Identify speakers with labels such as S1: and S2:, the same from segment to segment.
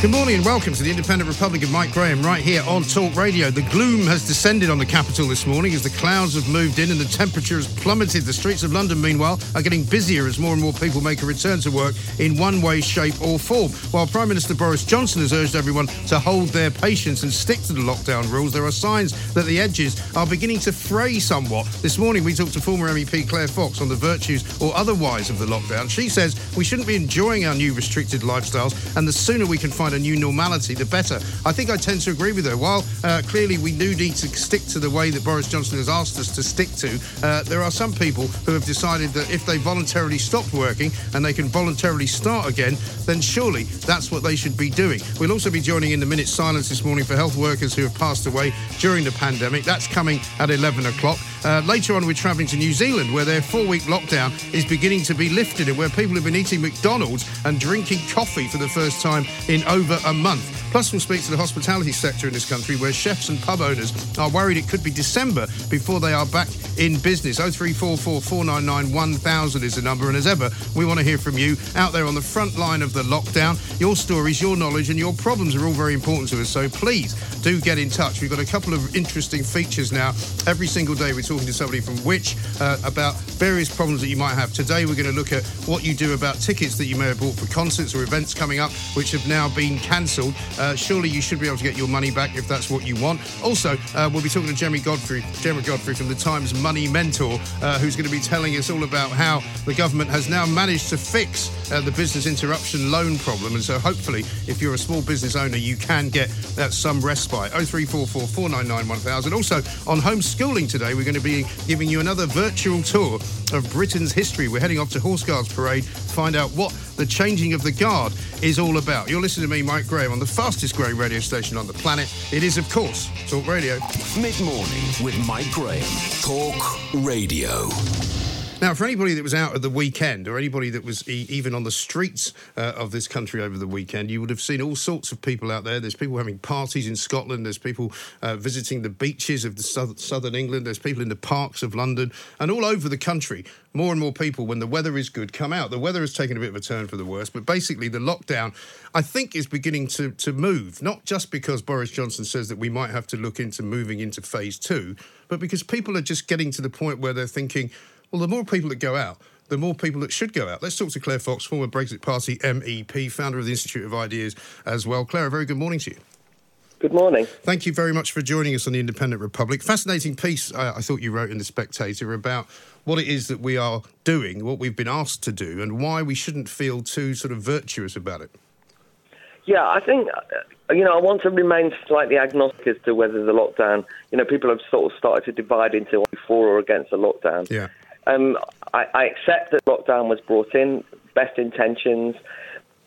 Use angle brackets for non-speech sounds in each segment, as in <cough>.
S1: Good morning and welcome to the Independent Republic of Mike Graham right here on Talk Radio. The gloom has descended on the capital this morning as the clouds have moved in and the temperature has plummeted. The streets of London, meanwhile, are getting busier as more and more people make a return to work in one way, shape, or form. While Prime Minister Boris Johnson has urged everyone to hold their patience and stick to the lockdown rules, there are signs that the edges are beginning to fray somewhat. This morning, we talked to former MEP Claire Fox on the virtues or otherwise of the lockdown. She says we shouldn't be enjoying our new restricted lifestyles, and the sooner we can find a new normality, the better. I think I tend to agree with her. While uh, clearly we do need to stick to the way that Boris Johnson has asked us to stick to, uh, there are some people who have decided that if they voluntarily stopped working and they can voluntarily start again, then surely that's what they should be doing. We'll also be joining in the minute silence this morning for health workers who have passed away during the pandemic. That's coming at 11 o'clock. Uh, later on, we're travelling to New Zealand, where their four week lockdown is beginning to be lifted and where people have been eating McDonald's and drinking coffee for the first time in over a month. Plus, we'll speak to the hospitality sector in this country, where chefs and pub owners are worried it could be December before they are back in business. 0344 499 1000 is the number. And as ever, we want to hear from you out there on the front line of the lockdown. Your stories, your knowledge, and your problems are all very important to us. So please do get in touch. We've got a couple of interesting features now. Every single day, we're talking to somebody from Which uh, about various problems that you might have. Today, we're going to look at what you do about tickets that you may have bought for concerts or events coming up, which have now been cancelled. Uh, surely you should be able to get your money back if that's what you want. Also, uh, we'll be talking to Jeremy Godfrey, Jeremy Godfrey from the Times Money Mentor, uh, who's going to be telling us all about how the government has now managed to fix uh, the business interruption loan problem. And so, hopefully, if you're a small business owner, you can get that some respite. 0344 499 1000. Also, on homeschooling today, we're going to be giving you another virtual tour of Britain's history. We're heading off to Horse Guards Parade to find out what the changing of the guard is all about. You're listening to me, Mike Graham, on the fastest growing radio station on the planet. It is, of course, Talk Radio.
S2: Mid morning with Mike Graham. Talk Radio.
S1: Now, for anybody that was out at the weekend, or anybody that was e- even on the streets uh, of this country over the weekend, you would have seen all sorts of people out there. There's people having parties in Scotland. There's people uh, visiting the beaches of the south- southern England. There's people in the parks of London, and all over the country. More and more people, when the weather is good, come out. The weather has taken a bit of a turn for the worse, but basically the lockdown, I think, is beginning to to move. Not just because Boris Johnson says that we might have to look into moving into phase two, but because people are just getting to the point where they're thinking. Well, the more people that go out, the more people that should go out. Let's talk to Claire Fox, former Brexit Party MEP, founder of the Institute of Ideas as well. Claire, a very good morning to you.
S3: Good morning.
S1: Thank you very much for joining us on the Independent Republic. Fascinating piece uh, I thought you wrote in The Spectator about what it is that we are doing, what we've been asked to do, and why we shouldn't feel too sort of virtuous about it.
S3: Yeah, I think, uh, you know, I want to remain slightly agnostic as to whether the lockdown, you know, people have sort of started to divide into for or against the lockdown.
S1: Yeah.
S3: Um, I, I accept that lockdown was brought in, best intentions,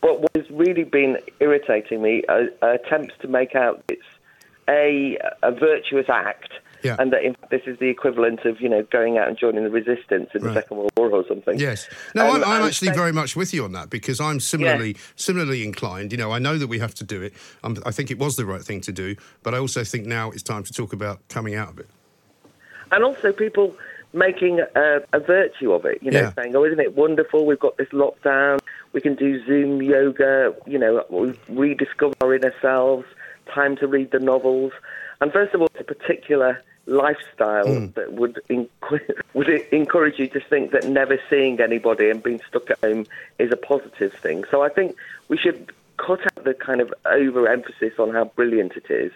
S3: but what has really been irritating me are, are attempts to make out it's a, a virtuous act.
S1: Yeah.
S3: And that in fact, this is the equivalent of, you know, going out and joining the resistance in
S1: Right.
S3: the Second World War or something.
S1: Yes. No,
S3: Um,
S1: I'm, I'm actually very much with you on that because I'm similarly similarly inclined. You know, I know that we have to do it. Um, I think it was the right thing to do, but I also think now it's time to talk about coming out of it.
S3: And also, people making a, a virtue of it. You know,
S1: Yeah.
S3: saying, "Oh, isn't it wonderful? We've got this lockdown. We can do Zoom yoga. You know, we rediscover our inner selves. Time to read the novels." And first of all, it's a particular lifestyle that would enc- <laughs> would encourage you to think that never seeing anybody and being stuck at home is a positive thing. So I think we should cut out the kind of overemphasis on how brilliant it is.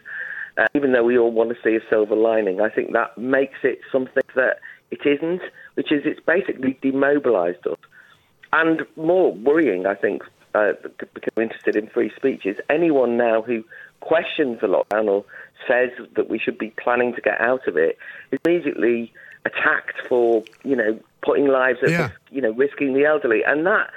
S3: Uh, even though we all want to see a silver lining, I think that makes it something that it isn't, which is it's basically demobilised us. And more worrying, I think, uh, because I'm interested in free speech, is anyone now who questions the lockdown or says that we should be planning to get out of it is immediately attacked for, you know, putting lives at
S1: Yeah.
S3: risk, you know, risking the elderly. And that,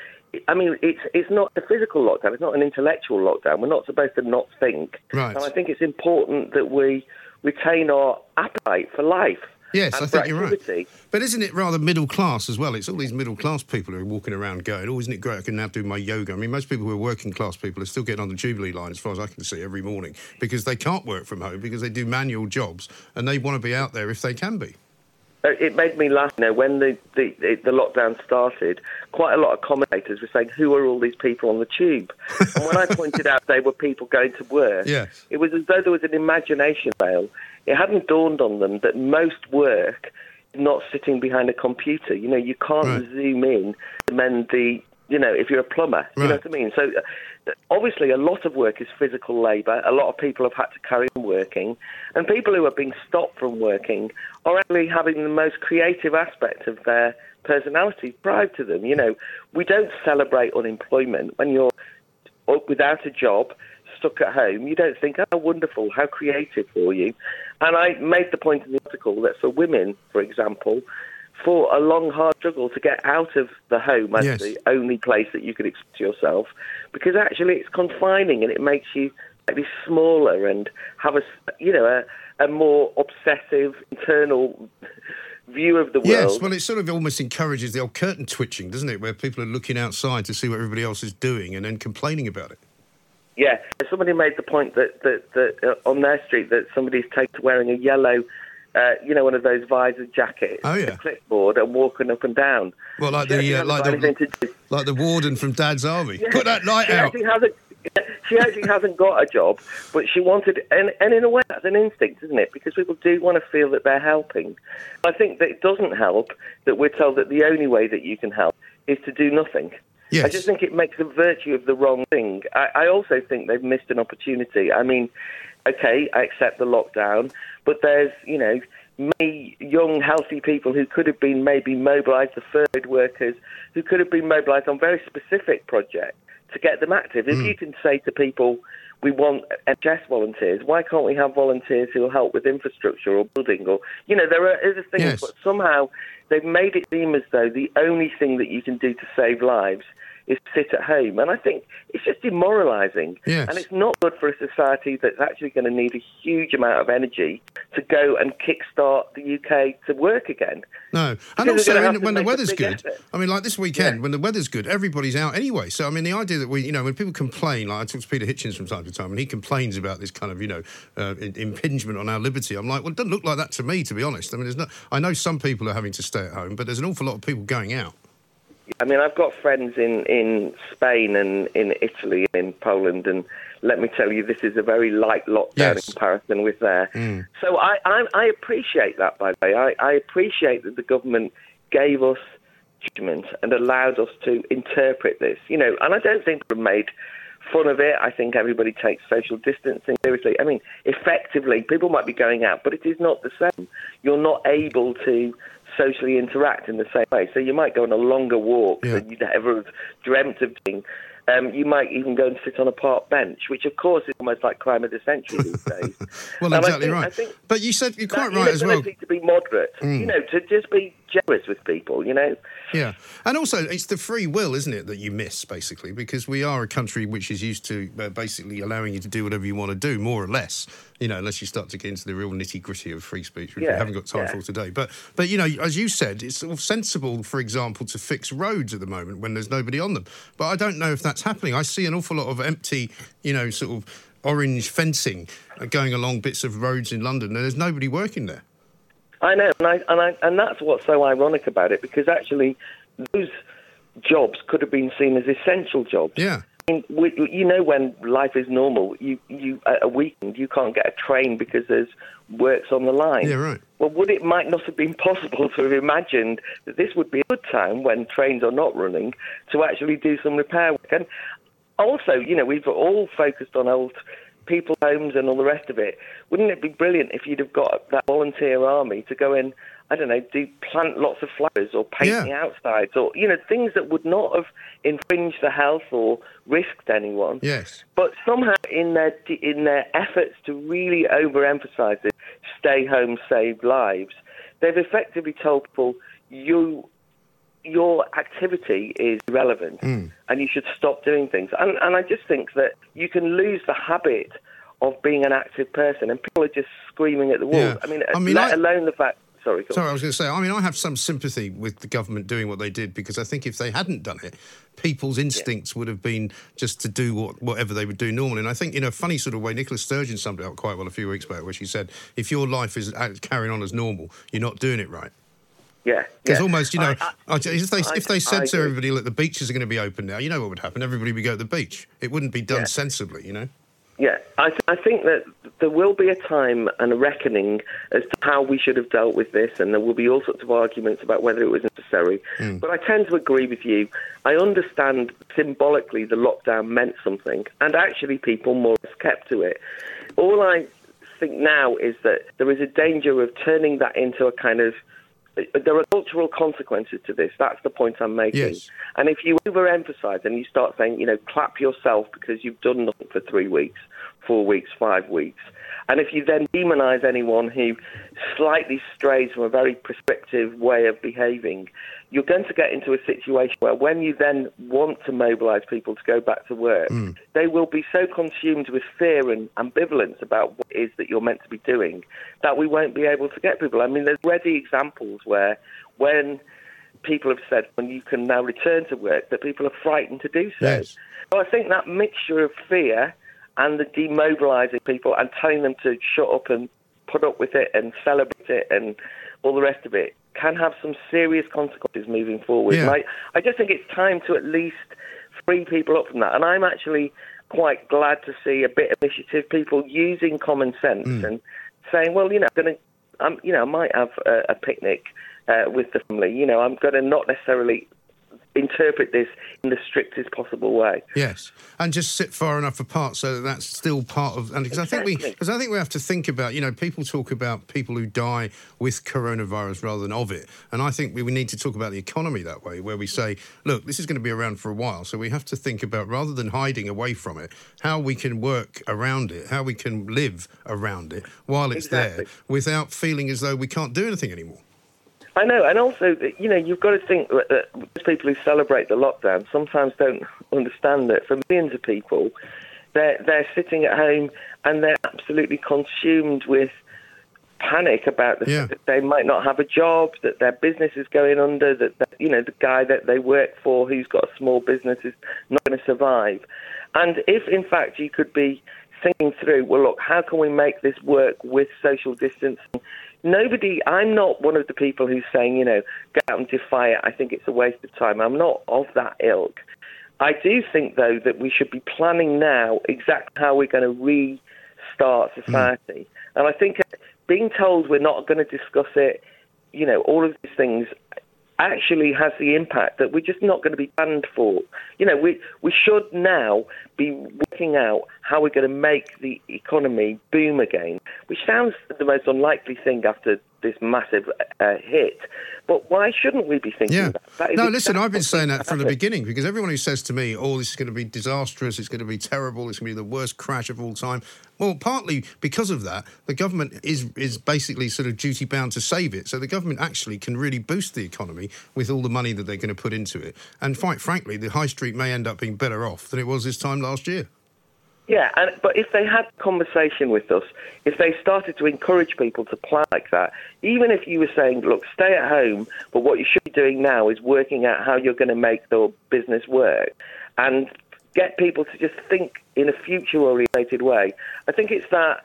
S3: I mean, it's it's not a physical lockdown. It's not an intellectual lockdown. We're not supposed to not think.
S1: Right.
S3: And I think it's important that we retain our appetite for life.
S1: Yes, I think you're right. But isn't it rather middle class as well? It's all these middle class people who are walking around going, "Oh, isn't it great? I can now do my yoga." I mean, most people who are working class people are still getting on the Jubilee line, as far as I can see, every morning because they can't work from home because they do manual jobs and they want to be out there if they can be.
S3: Uh, It made me laugh. You know, when the, the the lockdown started, quite a lot of commentators were saying, "Who are all these people on the tube?" and when I pointed out they were people going to work, <laughs>
S1: Yes.
S3: it was as though there was an imagination veil. It hadn't dawned on them that most work is not sitting behind a computer. You know, you can't
S1: Right.
S3: zoom in and then the you know if you're a plumber. You know what I mean? So uh, obviously, a lot of work is physical labour. A lot of people have had to carry on working, and people who are being stopped from working are actually having the most creative aspect of their personality drive to them. You know, we don't celebrate unemployment when you're without a job, stuck at home, you don't think, oh, wonderful, how creative for you. And I made the point in the article that for women, for example, for a long, hard struggle to get out of the home as
S1: Yes.
S3: the only place that you could express yourself, because actually it's confining and it makes you maybe smaller and have a, you know, a, a more obsessive internal view of the world.
S1: Yes, well, it sort of almost encourages the old curtain twitching, doesn't it? Where people are looking outside to see what everybody else is doing and then complaining about it.
S3: Yeah, somebody made the point that that, that uh, on their street that somebody's taken wearing a yellow, uh, you know, one of those visor jackets,
S1: Oh, yeah.
S3: a clipboard, and walking up and down.
S1: Well, like
S3: She
S1: the uh, like the
S3: to
S1: like the warden from Dad's Army.
S3: Yeah.
S1: Put that light
S3: she
S1: out.
S3: Actually hasn't, <laughs> she actually hasn't got a job, but she wanted, and, and in a way that's an instinct, isn't it? Because people do want to feel that they're helping. I think that it doesn't help that we're told that the only way that you can help is to do nothing.
S1: Yes.
S3: I just think it makes a virtue of the wrong thing. I, I also think they've missed an opportunity. I mean, okay, I accept the lockdown, but there's, you know, many young, healthy people who could have been maybe mobilised, the third workers, who could have been mobilised on very specific projects to get them active. If hmm. you can say to people, we want NHS volunteers, why can't we have volunteers who will help with infrastructure or building or, you know, there are other things,
S1: Yes.
S3: but somehow they've made it seem as though the only thing that you can do to save lives is sit at home. And I think it's just demoralising.
S1: Yes.
S3: And it's not good for a society that's actually going to need a huge amount of energy to go and kickstart the UK to work again.
S1: No, and
S3: Because
S1: also in, when the weather's good.
S3: effort.
S1: I mean, like this weekend,
S3: Yeah.
S1: when the weather's good, everybody's out anyway. So I mean, the idea that we, you know, when people complain, like I talk to Peter Hitchens from time to time, and he complains about this kind of, you know, uh, impingement on our liberty. I'm like, well, it doesn't look like that to me, to be honest. I mean, there's not. I know some people are having to stay at home, but there's an awful lot of people going out.
S3: I mean, I've got friends in, in Spain and in Italy and in Poland, and let me tell you, this is a very light lockdown
S1: Yes.
S3: in comparison with there. Mm. So I, I, I appreciate that, by the way. I, I appreciate that the government gave us judgment and allowed us to interpret this. You know, and I don't think we made fun of it. I think everybody takes social distancing seriously. I mean, effectively, people might be going out, but it is not the same. You're not able to socially interact in the same way. So you might go on a longer walk
S1: Yeah.
S3: than you'd ever have dreamt of doing. Um, you might even go and sit on a park bench, which of course is almost like crime of the century these <laughs> days.
S1: Well,
S3: And I
S1: exactly
S3: think- I
S1: right.
S3: think
S1: But you said you're quite right as well. Mm.
S3: to be moderate, you know, to just be generous with people, you know.
S1: Yeah, and also it's the free will, isn't it, that you miss basically, because we are a country which is used to uh, basically allowing you to do whatever you want to do, more or less. You know, unless you start to get into the real nitty gritty of free speech, which we haven't got time
S3: yeah.
S1: for today. But, but you know, as you said, it's sort sensible, for example, to fix roads at the moment when there's nobody on them. But I don't know if that's happening. I see an awful lot of empty, you know, sort of orange fencing uh, going along bits of roads in London, and there's nobody working there.
S3: I know, and I, and I, and that's what's so ironic about it because actually, those jobs could have been seen as essential jobs.
S1: Yeah.
S3: I mean, we, you know, when life is normal, you, you at a weekend you can't get a train because there's works on the line.
S1: Yeah, right.
S3: Well, would it might not have been <laughs> possible to have imagined that this would be a good time when trains are not running to actually do some repair work? And also, you know, we've all focused on old people's homes and all the rest of it. Wouldn't it be brilliant if you'd have got that volunteer army to go in? I don't know, do plant lots of flowers or paint
S1: Yeah.
S3: the outsides or you know things that would not have infringed the health or risked anyone.
S1: Yes.
S3: But somehow, in their in their efforts to really overemphasise this, stay home, save lives, they've effectively told people you your activity is irrelevant
S1: Hmm.
S3: and you should stop doing things. And and I just think that you can lose the habit of being an active person, and people are just screaming at the walls.
S1: Yeah.
S3: I mean,
S1: I mean,
S3: let
S1: I-
S3: alone the fact. Sorry.
S1: Sorry, I was going to say, I mean, I have some sympathy with the government doing what they did because I think if they hadn't done it, people's instincts would have been just to do what, whatever they would do normally. And I think, in a funny sort of way, Nicola Sturgeon summed it up quite well a few weeks back, where she said, if your life is uh, carrying on as normal, you're not doing it right.
S3: Yeah,
S1: Because
S3: yeah.
S1: almost, you know,
S3: I- I-
S1: if they
S3: I-
S1: if they said to everybody, look, the beaches are going to be open now, you know what would happen? Everybody would go to the beach. It wouldn't be done
S3: Yeah.
S1: sensibly, you know.
S3: Yeah, I, th- I think that there will be a time and a reckoning as to how we should have dealt with this, and there will be all sorts of arguments about whether it was necessary. Hmm. But I tend to agree with you. I understand symbolically the lockdown meant something, and actually people more or less kept to it. All I think now is that there is a danger of turning that into a kind of there are cultural consequences to this. That's the point I'm making.
S1: Yes.
S3: And if you overemphasize and you start saying, you know, clap yourself because you've done nothing for three weeks, four weeks, five weeks, and if you then demonize anyone who slightly strays from a very prescriptive way of behaving, you're going to get into a situation where when you then want to mobilize people to go back to work, hmm. they will be so consumed with fear and ambivalence about what it is that you're meant to be doing that we won't be able to get people. I mean, there's already examples where when people have said when you can now return to work that people are frightened to do so.
S1: Yes.
S3: So I think that mixture of fear and the demobilising people and telling them to shut up and put up with it and celebrate it and all the rest of it can have some serious consequences moving forward.
S1: Yeah.
S3: I, I just think it's time to at least free people up from that. And I'm actually quite glad to see a bit of initiative, people using common sense
S1: Hmm.
S3: and saying, well, you know, I'm going to, um, you know, I might have a, a picnic uh, with the family. You know, I'm going to not necessarily interpret this in the strictest possible way.
S1: Yes, and just sit far enough apart so that that's still part of. And because I think we, because I think we have to think about, you know, people talk about people who die with coronavirus rather than of it, and I think we, we need to talk about the economy that way, where we say, look, this is going to be around for a while, so we have to think about rather than hiding away from it, how we can work around it, how we can live around it while it's
S3: Exactly.
S1: there, without feeling as though we can't do anything anymore.
S3: I know, and also, you know, you've got to think that, people who celebrate the lockdown sometimes don't understand that for millions of people, they're they're sitting at home and they're absolutely consumed with panic about the
S1: Yeah.
S3: fact that they might not have a job, that their business is going under, that, that you know the guy that they work for who's got a small business is not going to survive. And if in fact you could be thinking through, well, look, how can we make this work with social distancing? Nobody, I'm not one of the people who's saying, you know, go out and defy it. I think it's a waste of time. I'm not of that ilk. I do think, though, that we should be planning now exactly how we're going to restart hmm. society. And I think uh, being told we're not going to discuss it, you know, all of these things actually has the impact that we're just not going to be planned for. You know, we we should now be working out how we're going to make the economy boom again, which sounds the most unlikely thing after this massive uh, hit. But why shouldn't we be thinking
S1: Yeah.
S3: that? that?
S1: No, listen, I've been saying that from the beginning because everyone who says to me, oh, this is going to be disastrous, it's going to be terrible, it's going to be the worst crash of all time. Well, partly because of that, the government is, is basically sort of duty bound to save it. So the government actually can really boost the economy with all the money that they're going to put into it. And quite frankly, the high street may end up being better off than it was this time last year.
S3: Yeah, and, but if they had conversation with us, if they started to encourage people to plan like that, even if you were saying, look, stay at home, but what you should be doing now is working out how you're going to make the business work and get people to just think in a future oriented way. I think it's that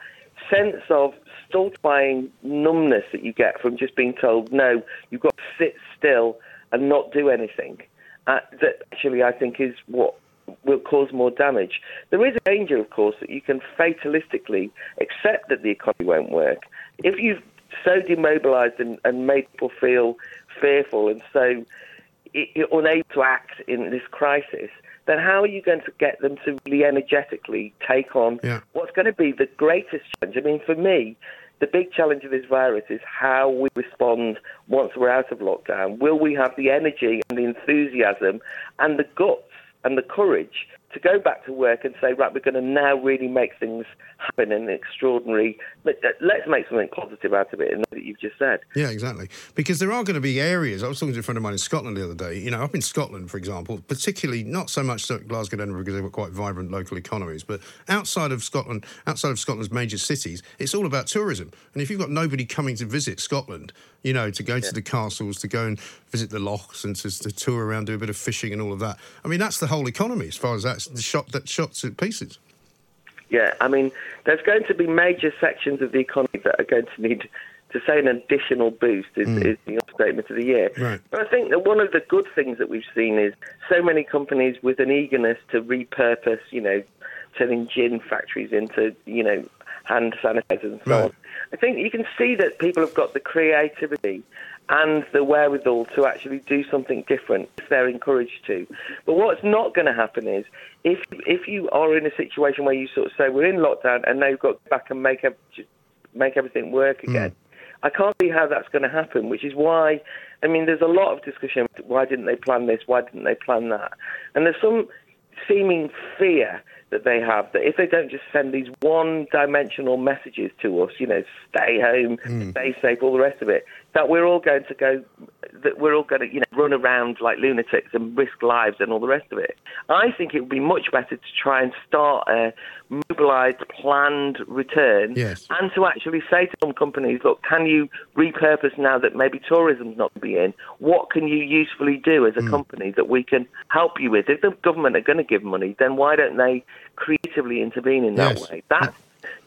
S3: sense of stultifying numbness that you get from just being told, no, you've got to sit still and not do anything, uh, that actually I think is what will cause more damage. There is a danger, of course, that you can fatalistically accept that the economy won't work. If you've so demobilised and, and made people feel fearful and so unable to act in this crisis, then how are you going to get them to really energetically take on
S1: Yeah.
S3: what's going to be the greatest challenge? I mean, for me, the big challenge of this virus is how we respond once we're out of lockdown. Will we have the energy and the enthusiasm and the guts and the courage to go back to work and say, right, we're going to now really make things happen in an extraordinary. let- Let's make something positive out of it, and that you've just said.
S1: Yeah, exactly. Because there are going to be areas. I was talking to a friend of mine in Scotland the other day. You know, up in Scotland, for example, particularly not so much so Glasgow and Edinburgh because they've got quite vibrant local economies, but outside of Scotland, outside of Scotland's major cities, it's all about tourism. And if you've got nobody coming to visit Scotland, you know, to go to the castles, to go and visit the lochs, and to, to tour around, do a bit of fishing and all of that. I mean, that's the whole economy as far as that's the shot that shot to pieces.
S3: Yeah, I mean, there's going to be major sections of the economy that are going to need, to say, an additional boost is, hmm. is the statement of the year.
S1: Right.
S3: But I think that one of the good things that we've seen is so many companies with an eagerness to repurpose, you know, turning gin factories into, you know, hand sanitizers and so
S1: Right.
S3: on. I think you can see that people have got the creativity and the wherewithal to actually do something different if they're encouraged to. But what's not going to happen is if if you are in a situation where you sort of say we're in lockdown and now you've got to go back and make ev- make everything work hmm. again. I can't see how that's going to happen, which is why, I mean, there's a lot of discussion. Why didn't they plan this? Why didn't they plan that? And there's some seeming fear that they have that if they don't just send these one-dimensional messages to us, you know, stay home, hmm. stay safe, all the rest of it, that we're all going to go, that we're all going to, you know, run around like lunatics and risk lives and all the rest of it. I think it would be much better to try and start a mobilised, planned return,
S1: Yes.
S3: and to actually say to some companies, look, can you repurpose now that maybe tourism's not be in? What can you usefully do as a hmm. company that we can help you with? If the government are going to give money, then why don't they creatively intervene in that
S1: Yes.
S3: way? That's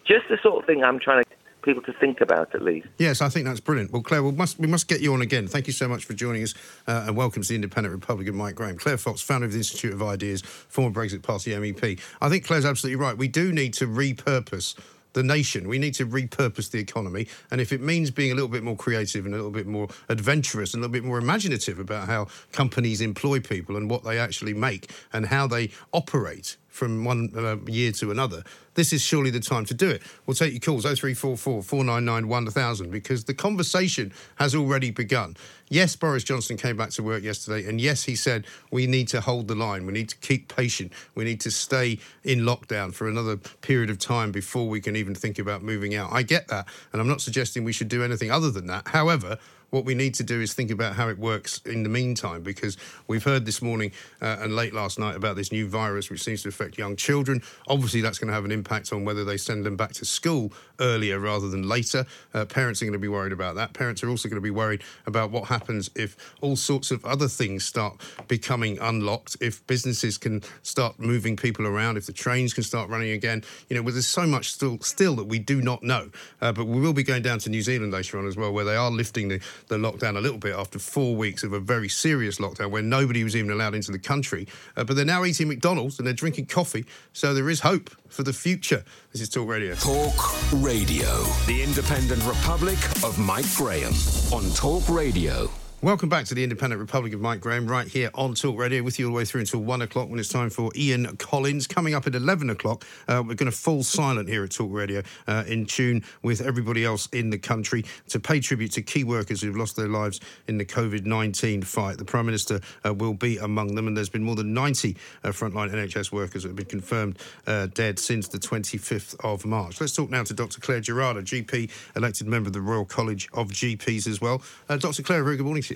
S3: just the sort of thing I'm trying to people to think about at least.
S1: Yes, I think that's brilliant. Well, Claire, we must we must get you on again. Thank you so much for joining us, uh, and welcome to the Independent Republican, Mike Graham. Claire Fox, founder of the Institute of Ideas, former Brexit Party MEP. I think Claire's absolutely right. We do need to repurpose the nation. We need to repurpose the economy, and if it means being a little bit more creative and a little bit more adventurous and a little bit more imaginative about how companies employ people and what they actually make and how they operate from one uh, year to another, this is surely the time to do it. We'll take your calls 0344 499 1000 because the conversation has already begun. Yes, Boris Johnson came back to work yesterday, and yes, he said we need to hold the line, we need to keep patient, we need to stay in lockdown for another period of time before we can even think about moving out. I get that, and I'm not suggesting we should do anything other than that. However, what we need to do is think about how it works in the meantime because we've heard this morning uh, and late last night about this new virus which seems to affect young children. Obviously, that's going to have an impact on whether they send them back to school earlier rather than later. Uh, parents are going to be worried about that. Parents are also going to be worried about what happens if all sorts of other things start becoming unlocked, if businesses can start moving people around, if the trains can start running again. You know, there's so much still still that we do not know. Uh, but we will be going down to New Zealand later on as well, where they are lifting the, the lockdown a little bit after four weeks of a very serious lockdown where nobody was even allowed into the country. Uh, but they're now eating McDonald's and they're drinking coffee, so there is hope for the future. This is Talk Radio.
S2: Talk Radio. The Independent Republic of Mike Graham on Talk Radio.
S1: Welcome back to the Independent Republic of Mike Graham, right here on Talk Radio, with you all the way through until one o'clock when it's time for Ian Collins. Coming up at 11 o'clock, uh, we're going to fall silent here at Talk Radio, uh, in tune with everybody else in the country to pay tribute to key workers who've lost their lives in the COVID 19 fight. The Prime Minister uh, will be among them, and there's been more than 90 uh, frontline NHS workers that have been confirmed uh, dead since the 25th of March. Let's talk now to Dr. Clare Gerada, GP, elected member of the Royal College of GPs as well. Uh, Dr. Clare, very good morning.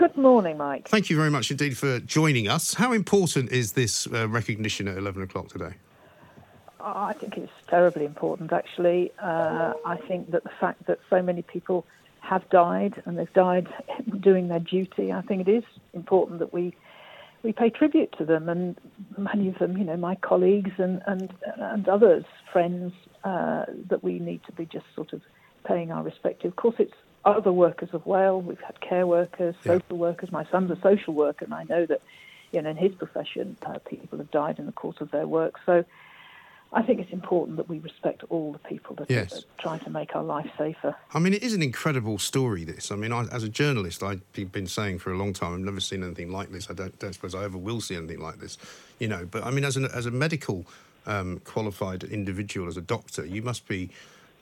S4: Good morning, Mike.
S1: Thank you very much indeed for joining us. How important is this uh, recognition at 11 o'clock today?
S4: I think it's terribly important, actually. Uh, I think that the fact that so many people have died and they've died <laughs> doing their duty, I think it is important that we we pay tribute to them, and many of them, you know, my colleagues and and and others, friends, uh, that we need to be just sort of paying our respect to. Of course, it's other workers as well. We've had care workers,
S1: Yeah.
S4: social workers. My son's a social worker, and I know that, you know, in his profession, uh, people have died in the course of their work. So. I think it's important that we respect all the people that
S1: Yes.
S4: are trying to make our life safer.
S1: I mean, it is an incredible story. This, I mean, I, as a journalist, I've been- been saying for a long time, I've never seen anything like this. I don't, don't suppose I ever will see anything like this, you know. But I mean, as an as a medical um, qualified individual, as a doctor, you must be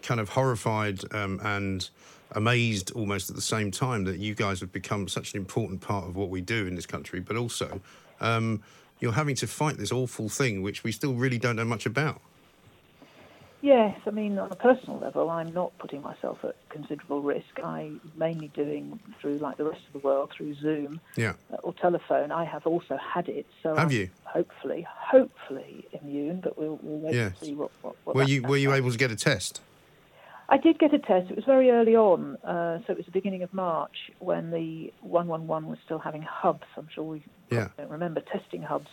S1: kind of horrified um, and amazed almost at the same time that you guys have become such an important part of what we do in this country. But also, um, you're having to fight this awful thing, which we still really don't know much about.
S4: Yes, I mean, on a personal level, I'm not putting myself at considerable risk. I'm mainly doing through, like the rest of the world, through Zoom
S1: Yeah.
S4: uh, or telephone. I have also had it, so
S1: Have
S4: I'm
S1: you?
S4: hopefully, hopefully immune. But we'll, we'll wait
S1: Yes.
S4: see what. what, what
S1: Were you were you able to get a test?
S4: I did get a test. It was very early on, uh, so it was the beginning of March when the 111 was still having hubs. I'm sure we
S1: Yeah.
S4: don't remember testing hubs.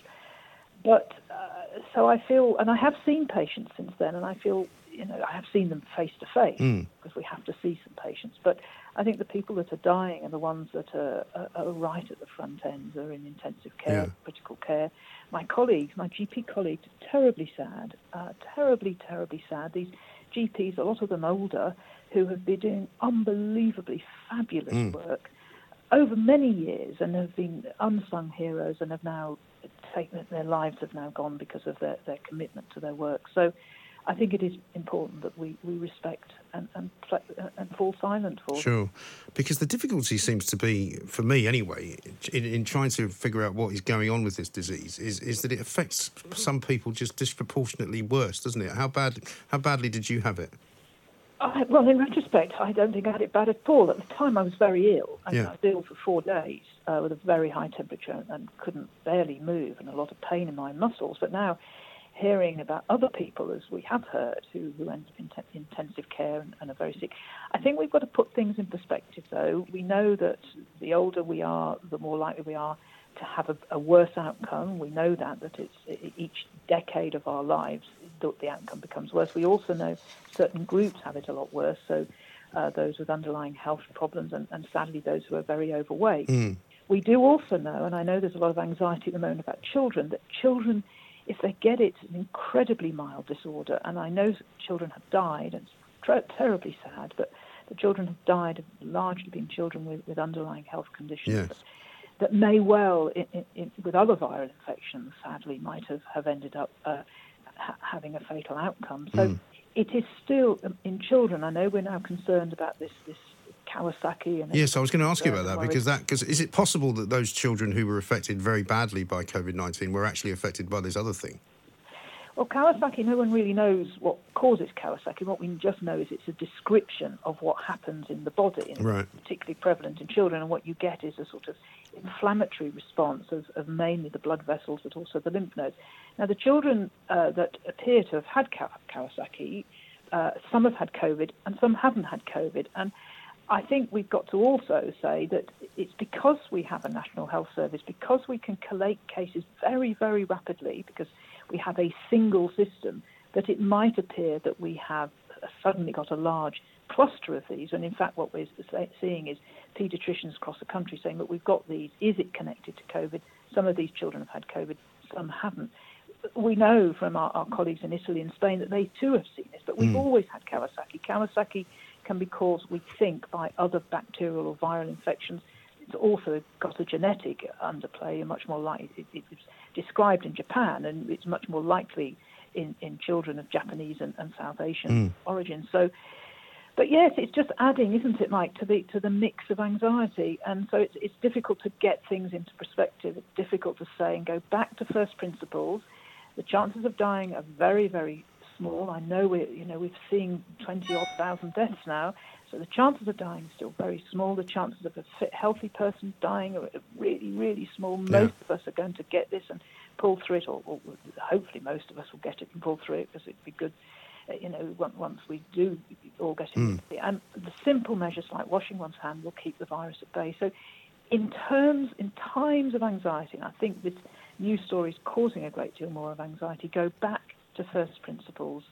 S4: But uh, so I feel, and I have seen patients since then, and I feel, you know, I have seen them face to face
S1: Mm.
S4: because we have to see some patients. But I think the people that are dying are the ones that are, are, are right at the front end, are in intensive care,
S1: Yeah.
S4: critical care. My colleagues, my GP colleagues, are terribly sad, uh, terribly, terribly sad. These GPs, a lot of them older, who have been doing unbelievably fabulous
S1: Mm.
S4: work over many years and have been unsung heroes and have now taken their lives have now gone because of their, their commitment to their work. So I think it is important that we, we respect and, and, and fall silent for.
S1: Sure, because the difficulty seems to be, for me anyway, in, in trying to figure out what is going on with this disease, is, is that it affects some people just disproportionately worse, doesn't it? How bad? How badly did you have it?
S4: I, well, in retrospect, I don't think I had it bad at all. At the time, I was very ill. I,
S1: Yeah.
S4: I was ill for four days uh, with a very high temperature and couldn't barely move and a lot of pain in my muscles. But now, hearing about other people, as we have heard, who, who end up in te- intensive care and, and are very sick, I think we've got to put things in perspective, though. We know that the older we are, the more likely we are to have a, a worse outcome. We know that, that it's each decade of our lives, the, the outcome becomes worse. We also know certain groups have it a lot worse, so uh, those with underlying health problems and, and sadly those who are very overweight. We do also know, and I know there's a lot of anxiety at the moment about children, that children, if they get it, it's an incredibly mild disorder. And I know children have died, and it's terribly sad, but the children have died have largely been children with, with underlying health conditions
S1: Yes.
S4: that, that may well, in, in, with other viral infections, sadly, might have, have ended up uh, ha- having a fatal outcome. So it is still, um, in children, I know we're now concerned about this, this Kawasaki and
S1: Yes, I was going to ask you about that because that because is it possible that those children who were affected very badly by COVID nineteen were actually affected by this other thing?
S4: Well, Kawasaki, no one really knows what causes Kawasaki. What we just know is it's a description of what happens in the body, and
S1: Right.
S4: particularly prevalent in children. And what you get is a sort of inflammatory response of, of mainly the blood vessels, but also the lymph nodes. Now, the children uh, that appear to have had Kawasaki, uh, some have had COVID and some haven't had COVID. And I think we've got to also say that it's because we have a national health service, because we can collate cases very, very rapidly, because we have a single system, that it might appear that we have suddenly got a large cluster of these. And in fact, what we're seeing is paediatricians across the country saying that we've got these. Is it connected to COVID? Some of these children have had COVID, some haven't. We know from our, our colleagues in Italy and Spain that they too have seen this, but we've mm. always had Kawasaki. Kawasaki can be caused, we think, by other bacterial or viral infections. It's also got a genetic underplay, and much more likely. It, it's described in Japan, and it's much more likely in, in children of Japanese and, and South Asian hmm. origin. So, but yes, it's just adding, isn't it, Mike, to the to the mix of anxiety, and so it's it's difficult to get things into perspective. It's difficult to say and go back to first principles. The chances of dying are very, very small. I know we're, you know, we've seen twenty odd thousand deaths now, so the chances of dying are still very small. The chances of a fit, healthy person dying are really, really small. Most of us are going to get this and pull through it, or, or hopefully most of us will get it and pull through it because it'd be good uh, you know, once we do all get immunity. And the simple measures like washing one's hand will keep the virus at bay. So in terms, in times of anxiety, and I think this news story is causing a great deal more of anxiety, go back to first principles.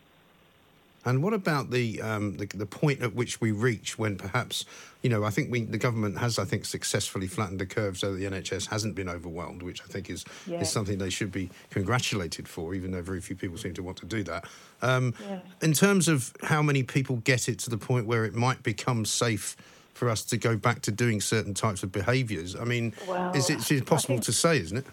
S1: And what about the, um, the the point at which we reach when perhaps, you know, I think we the government has, I think, successfully flattened the curve so that the NHS hasn't been overwhelmed, which I think is
S4: Yeah.
S1: is something they should be congratulated for, even though very few people seem to want to do that. Um,
S4: Yeah.
S1: In terms of how many people get it to the point where it might become safe for us to go back to doing certain types of behaviours, I mean,
S4: Well,
S1: is it it's impossible
S4: I think-
S1: to say, isn't it?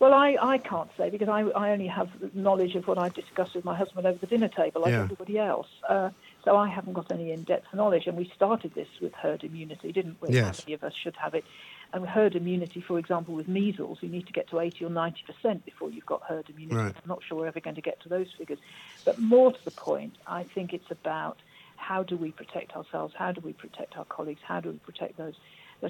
S4: Well, I, I can't say because I, I only have knowledge of what I've discussed with my husband over the dinner table, like
S1: Yeah.
S4: everybody else. Uh, so I haven't got any in-depth knowledge. And we started this with herd immunity, didn't we?
S1: Yes.
S4: How many of us should have it? And herd immunity, for example, with measles, you need to get to 80 or 90 percent before you've got herd immunity.
S1: Right.
S4: I'm not sure we're ever going to get to those figures. But more to the point, I think it's about how do we protect ourselves? How do we protect our colleagues? How do we protect those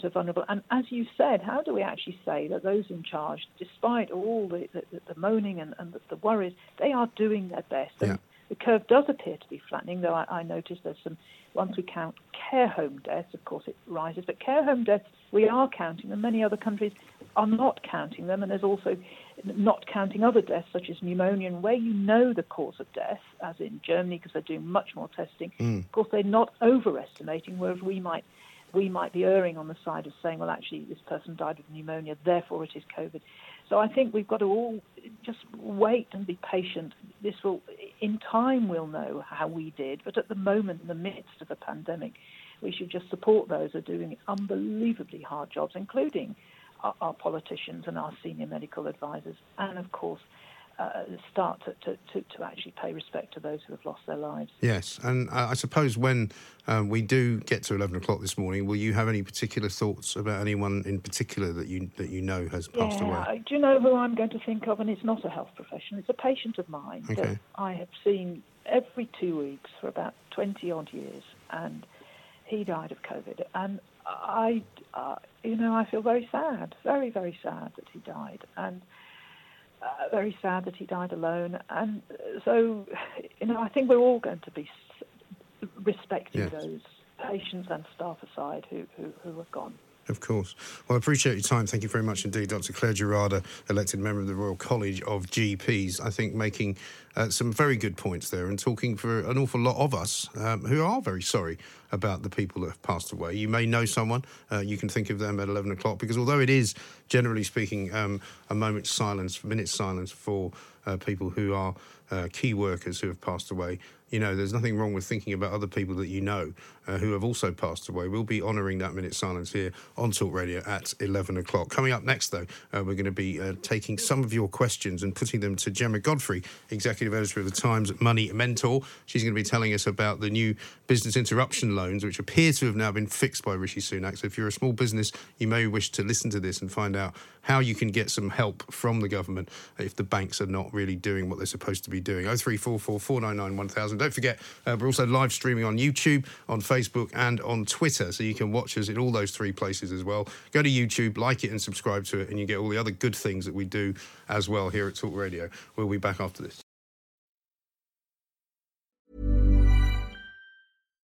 S4: that are vulnerable? And as you said, how do we actually say that those in charge, despite all the, the, the moaning and, and the, the worries, they are doing their best?
S1: Yeah.
S4: the curve does appear to be flattening, though I, I noticed there's some, once we count care home deaths, of course it rises, but care home deaths, we are counting them. Many other countries are not counting them, and there's also not counting other deaths such as pneumonia, and where you know the cause of death, as in Germany, because they're doing much more testing. Mm. Of course, they're not overestimating, whereas we might we might be erring on the side of saying, well, actually, this person died of pneumonia, therefore it is COVID. So I think we've got to all just wait and be patient. This will, in time, we'll know how we did, but at the moment, in the midst of a pandemic, we should just support those who are doing unbelievably hard jobs, including our, our politicians and our senior medical advisors, and of course, uh, start to, to, to, actually pay respect to those who have lost their lives.
S1: Yes, and uh, I suppose when um, we do get to eleven o'clock this morning, will you have any particular thoughts about anyone in particular that you that you know has passed
S4: yeah,
S1: away?
S4: I- do you know who I'm going to think of? And it's not a health professional; it's a patient of mine
S1: Okay.
S4: that I have seen every two weeks for about twenty odd years, and he died of COVID. And I, uh, you know, I feel very sad, very, very sad that he died, and uh, very sad that he died alone. And uh, so, you know, I think we're all going to be respecting
S1: Yes.
S4: those patients and staff aside who, who, who have gone.
S1: Of course. Well, I appreciate your time. Thank you very much indeed, Dr. Clare Gerada, elected member of the Royal College of GPs. I think making uh, some very good points there and talking for an awful lot of us um, who are very sorry about the people that have passed away. You may know someone, uh, you can think of them at 11 o'clock because although it is, generally speaking, um, a moment's silence, minute's silence for uh, people who are uh, key workers who have passed away, you know, there's nothing wrong with thinking about other people that you know uh, who have also passed away. We'll be honouring that minute silence here on Talk Radio at 11 o'clock. Coming up next, though, uh, we're going to be uh, taking some of your questions and putting them to Gemma Godfrey, Executive Editor of the Times Money Mentor. She's going to be telling us about the new business interruption loans, which appear to have now been fixed by Rishi Sunak. So if you're a small business, you may wish to listen to this and find out how you can get some help from the government if the banks are not really doing what they're supposed to be doing. 0344 499 1000. Don't forget, uh, we're also live streaming on YouTube, on Facebook, and on Twitter. So you can watch us in all those three places as well. Go to YouTube, like it, and subscribe to it, and you get all the other good things that we do as well here at Talk Radio. We'll be back after this.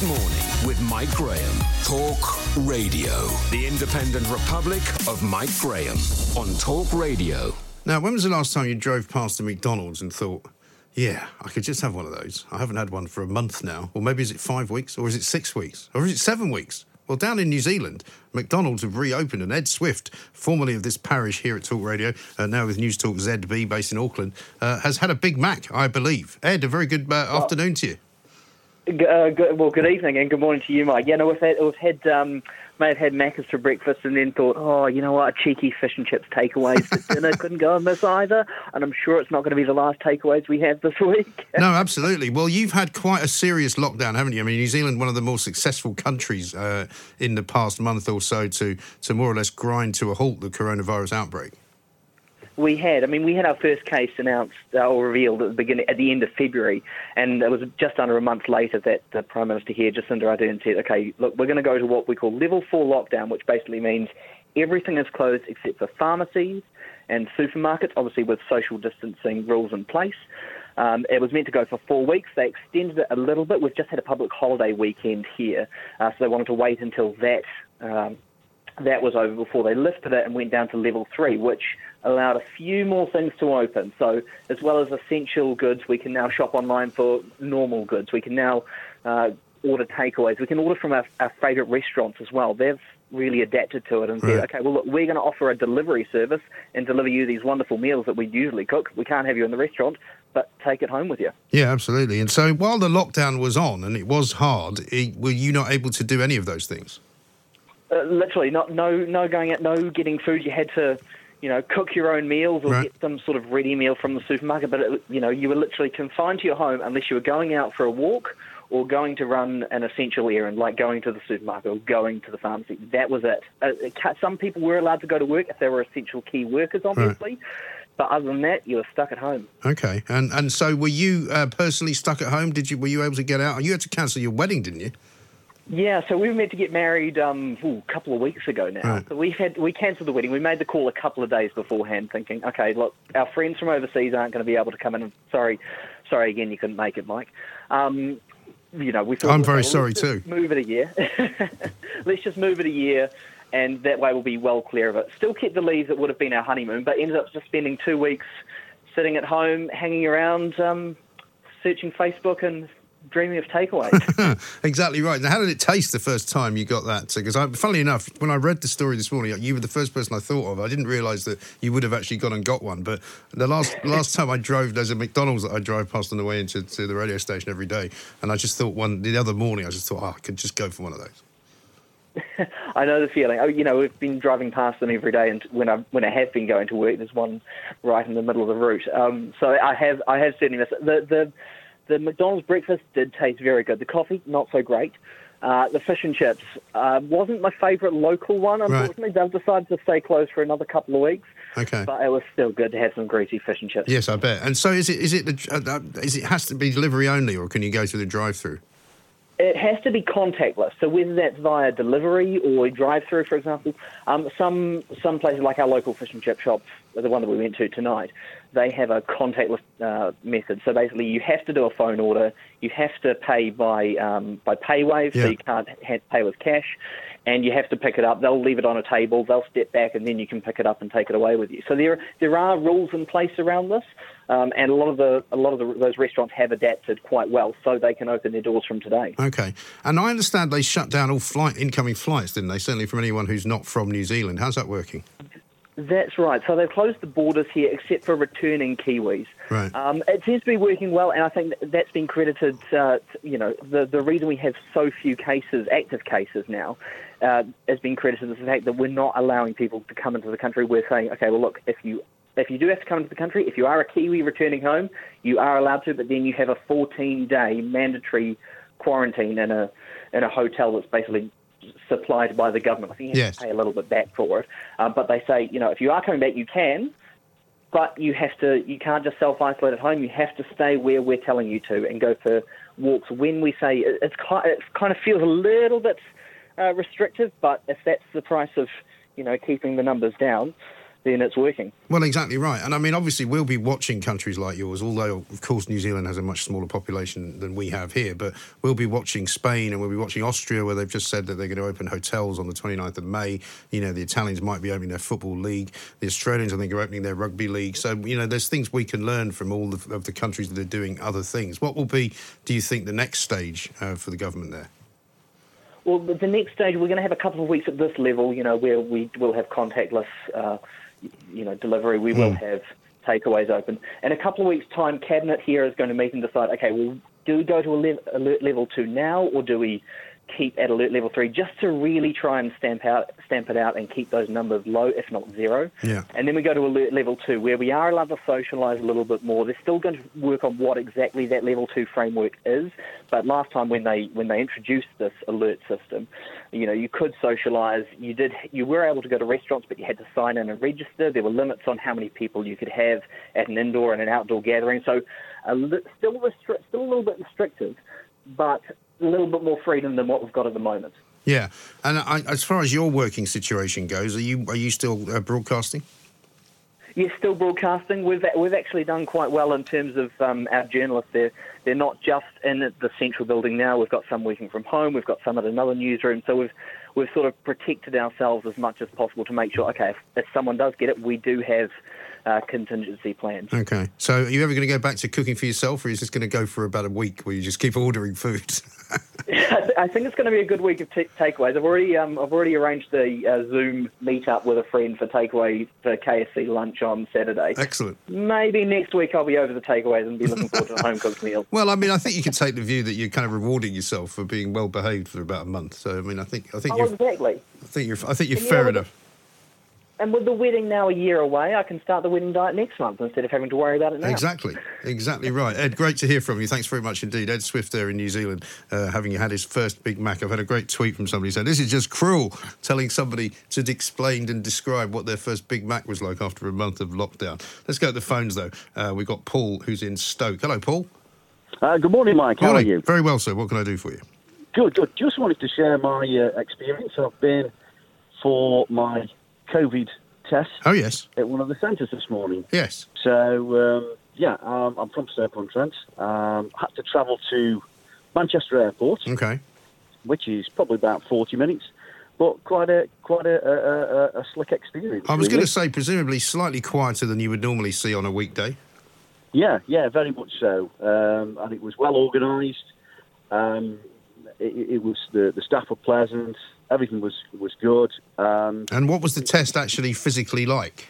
S2: Mid morning with Mike Graham. Talk Radio. The independent republic of Mike Graham on Talk Radio.
S1: Now, when was the last time you drove past a McDonald's and thought, yeah, I could just have one of those? I haven't had one for a month now. Or maybe is it five weeks? Or is it six weeks? Or is it seven weeks? Well, down in New Zealand, McDonald's have reopened, and Ed Swift, formerly of this parish here at Talk Radio, uh, now with News Talk ZB based in Auckland, uh, has had a Big Mac, I believe. Ed, a very good uh, afternoon to you.
S5: Uh, good, well, good evening and good morning to you, Mike. Yeah, no, we've had, we've had um, may have had Macca's for breakfast and then thought, oh, you know what, a cheeky fish and chips takeaways for <laughs> dinner couldn't go this either. And I'm sure it's not going to be the last takeaways we have this week.
S1: No, absolutely. Well, you've had quite a serious lockdown, haven't you? I mean, New Zealand, one of the more successful countries uh, in the past month or so to, to more or less grind to a halt the coronavirus outbreak.
S5: We had. I mean, we had our first case announced uh, or revealed at the beginning, at the end of February, and it was just under a month later that the Prime Minister here, Jacinda Ardern, said, "Okay, look, we're going to go to what we call level four lockdown, which basically means everything is closed except for pharmacies and supermarkets, obviously with social distancing rules in place." Um, it was meant to go for four weeks. They extended it a little bit. We've just had a public holiday weekend here, uh, so they wanted to wait until that um, that was over before they lifted it and went down to level three, which allowed a few more things to open. So, as well as essential goods, we can now shop online for normal goods. We can now uh, order takeaways. We can order from our, our favourite restaurants as well. They've really adapted to it and said, okay, well, look, we're going to offer a delivery service and deliver you these wonderful meals that we usually cook. We can't have you in the restaurant, but take it home with you.
S1: Yeah, absolutely. And so while the lockdown was on and it was hard, it, were you not able to do any of those things?
S5: Uh, literally, not no no going out, no getting food. You had to, you know, cook your own meals or
S1: Right.
S5: get some sort of ready meal from the supermarket. But it, you know, you were literally confined to your home unless you were going out for a walk or going to run an essential errand, like going to the supermarket or going to the pharmacy. That was it. Uh, it some people were allowed to go to work if they were essential key workers, obviously. But other than that, you were stuck at home.
S1: Okay. And and so were you uh, personally stuck at home? Did you were you able to get out? You had to cancel your wedding, didn't you?
S5: Yeah, so we were meant to get married um, ooh, a couple of weeks ago now.
S1: Right.
S5: So we had we cancelled the wedding. We made the call a couple of days beforehand, thinking, okay, look, our friends from overseas aren't going to be able to come in. Sorry, sorry again, you couldn't make it, Mike. Um, you know, we thought
S1: I'm very
S5: let's
S1: sorry too.
S5: Move it a year. <laughs> let's just move it a year, and that way we'll be well clear of it. Still kept the leaves. that would have been our honeymoon, but ended up just spending two weeks sitting at home, hanging around, um, searching Facebook and dreaming of takeaways. <laughs>
S1: exactly right. Now, how did it taste the first time you got that? Because, I, funnily enough, when I read the story this morning, you were the first person I thought of. I didn't realise that you would have actually gone and got one. But the last <laughs> last time I drove, there's a McDonald's that I drive past on the way into to the radio station every day, and I just thought one the other morning, I just thought, oh, I could just go for one of those. <laughs>
S5: I know the feeling. Oh, you know, we've been driving past them every day, and when I when I have been going to work, there's one right in the middle of the route. Um, so I have I have certainly missed it. the the the McDonald's breakfast did taste very good. The coffee not so great. Uh, the fish and chips uh, wasn't my favourite local one. Unfortunately, they've decided to stay closed for another couple of weeks.
S1: Okay.
S5: But it was still good to have some greasy fish and chips.
S1: Yes, I bet. And so, is it is it the, uh, uh, is it has to be delivery only, or can you go through the drive-through?
S5: It has to be contactless. So whether that's via delivery or drive-through, for example, um, some some places like our local fish and chip shop, the one that we went to tonight, they have a contactless uh, method. So basically, you have to do a phone order. You have to pay by um, by PayWave,
S1: Yeah.
S5: so you can't ha- pay with cash, and you have to pick it up. They'll leave it on a table. They'll step back, and then you can pick it up and take it away with you. So there there are rules in place around this, um, and a lot of the a lot of the, those restaurants have adapted quite well, so they can open their doors from today.
S1: Okay. And I understand they shut down all flight incoming flights, didn't they? Certainly from anyone who's not from New Zealand. How's that working?
S5: That's right. So they've closed the borders here except for returning Kiwis.
S1: Right.
S5: Um, it seems to be working well, and I think that- that's been credited. Uh, to, you know, the the reason we have so few cases, active cases now, uh, has been credited to the fact that we're not allowing people to come into the country. We're saying, okay, well, look, if you if you do have to come into the country, if you are a Kiwi returning home, you are allowed to, but then you have a 14 day mandatory quarantine in a in a hotel that's basically supplied by the government. I think you have
S1: Yes.
S5: to pay a little bit back for it, uh, but they say, you know, if you are coming back, you can, but you have to. You can't just self isolate at home. You have to stay where we're telling you to and go for walks when we say it's kind. It kind of feels a little bit uh, restrictive, but if that's the price of you know keeping the numbers down, then it's working.
S1: Well, exactly right. And I mean, obviously, we'll be watching countries like yours, although, of course, New Zealand has a much smaller population than we have here. But we'll be watching Spain and we'll be watching Austria, where they've just said that they're going to open hotels on the 29th of May. You know, the Italians might be opening their football league. The Australians, I think, are opening their rugby league. So, you know, there's things we can learn from all the, of the countries that are doing other things. What will be, do you think, the next stage uh, for the government there?
S5: Well, the the next stage, we're going to have a couple of weeks at this level, you know, where we will have contactless, uh, you know, delivery. We will hmm. have takeaways open. In a couple of weeks' time, Cabinet here is going to meet and decide, okay, well, do we go to alert, alert level two now, or do we keep at alert level three just to really try and stamp out stamp it out and keep those numbers low, if not zero?
S1: Yeah.
S5: And then we go to alert level two, where we are allowed to socialise a little bit more. They're still going to work on what exactly that level two framework is. But last time when they when they introduced this alert system, you know, you could socialise. You did you were able to go to restaurants, but you had to sign in and register. There were limits on how many people you could have at an indoor and an outdoor gathering. So, a li- still restri- still a little bit restrictive, but a little bit more freedom than what we've got at the moment.
S1: Yeah, and I, as far as your working situation goes, are you are you still uh, broadcasting?
S5: Yes, still broadcasting. We've we've actually done quite well in terms of um, our journalists. They're they're not just in the central building now. We've got some working from home. We've got some at another newsroom. So we've we've sort of protected ourselves as much as possible to make sure. Okay, if, if someone does get it, we do have uh, contingency plans.
S1: Okay, so are you ever going to go back to cooking for yourself, or is this going to go for about a week where you just keep ordering food? <laughs>
S5: I think it's going to be a good week of t- takeaways. I've already um, I've already arranged a uh, Zoom meetup with a friend for takeaway for KFC lunch on Saturday.
S1: Excellent.
S5: Maybe next week I'll be over the takeaways and be looking forward to a home cooked meal. <laughs>
S1: Well, I mean, I think you could take the view that you're kind of rewarding yourself for being well behaved for about a month. So, I mean, I think I think
S5: Oh,
S1: you're
S5: exactly.
S1: I think you're I think you're
S5: And you
S1: fair
S5: know,
S1: enough.
S5: And with the wedding now a year away, I can start the wedding diet next month instead of having to worry about it now.
S1: Exactly, exactly right. Ed, great to hear from you. Thanks very much indeed. Ed Swift there in New Zealand, uh, having had his first Big Mac. I've had a great tweet from somebody saying, This is just cruel, telling somebody to explain and describe what their first Big Mac was like after a month of lockdown. Let's go to the phones though. Uh, we've got Paul who's in Stoke. Hello, Paul.
S6: Uh, good morning, Mike. How
S1: Morning.
S6: are you?
S1: Very well, sir. What can I do for you?
S6: Good, good. Just wanted to share my uh, experience. I've been for my COVID test
S1: Oh, yes.
S6: at one of the centres this morning.
S1: Yes.
S6: So, um, yeah, um, I'm from Stoke-on-Trent. Um, had to travel to Manchester Airport,
S1: Okay.
S6: which is probably about 40 minutes, but quite a quite a, a, a, a slick experience.
S1: I was
S6: really.
S1: going to say, presumably slightly quieter than you would normally see on a weekday.
S6: Yeah, yeah, very much so. Um, and it was well organised. Um, it, it was the, the staff were pleasant. Everything was was good. Um,
S1: And what was the test actually physically like?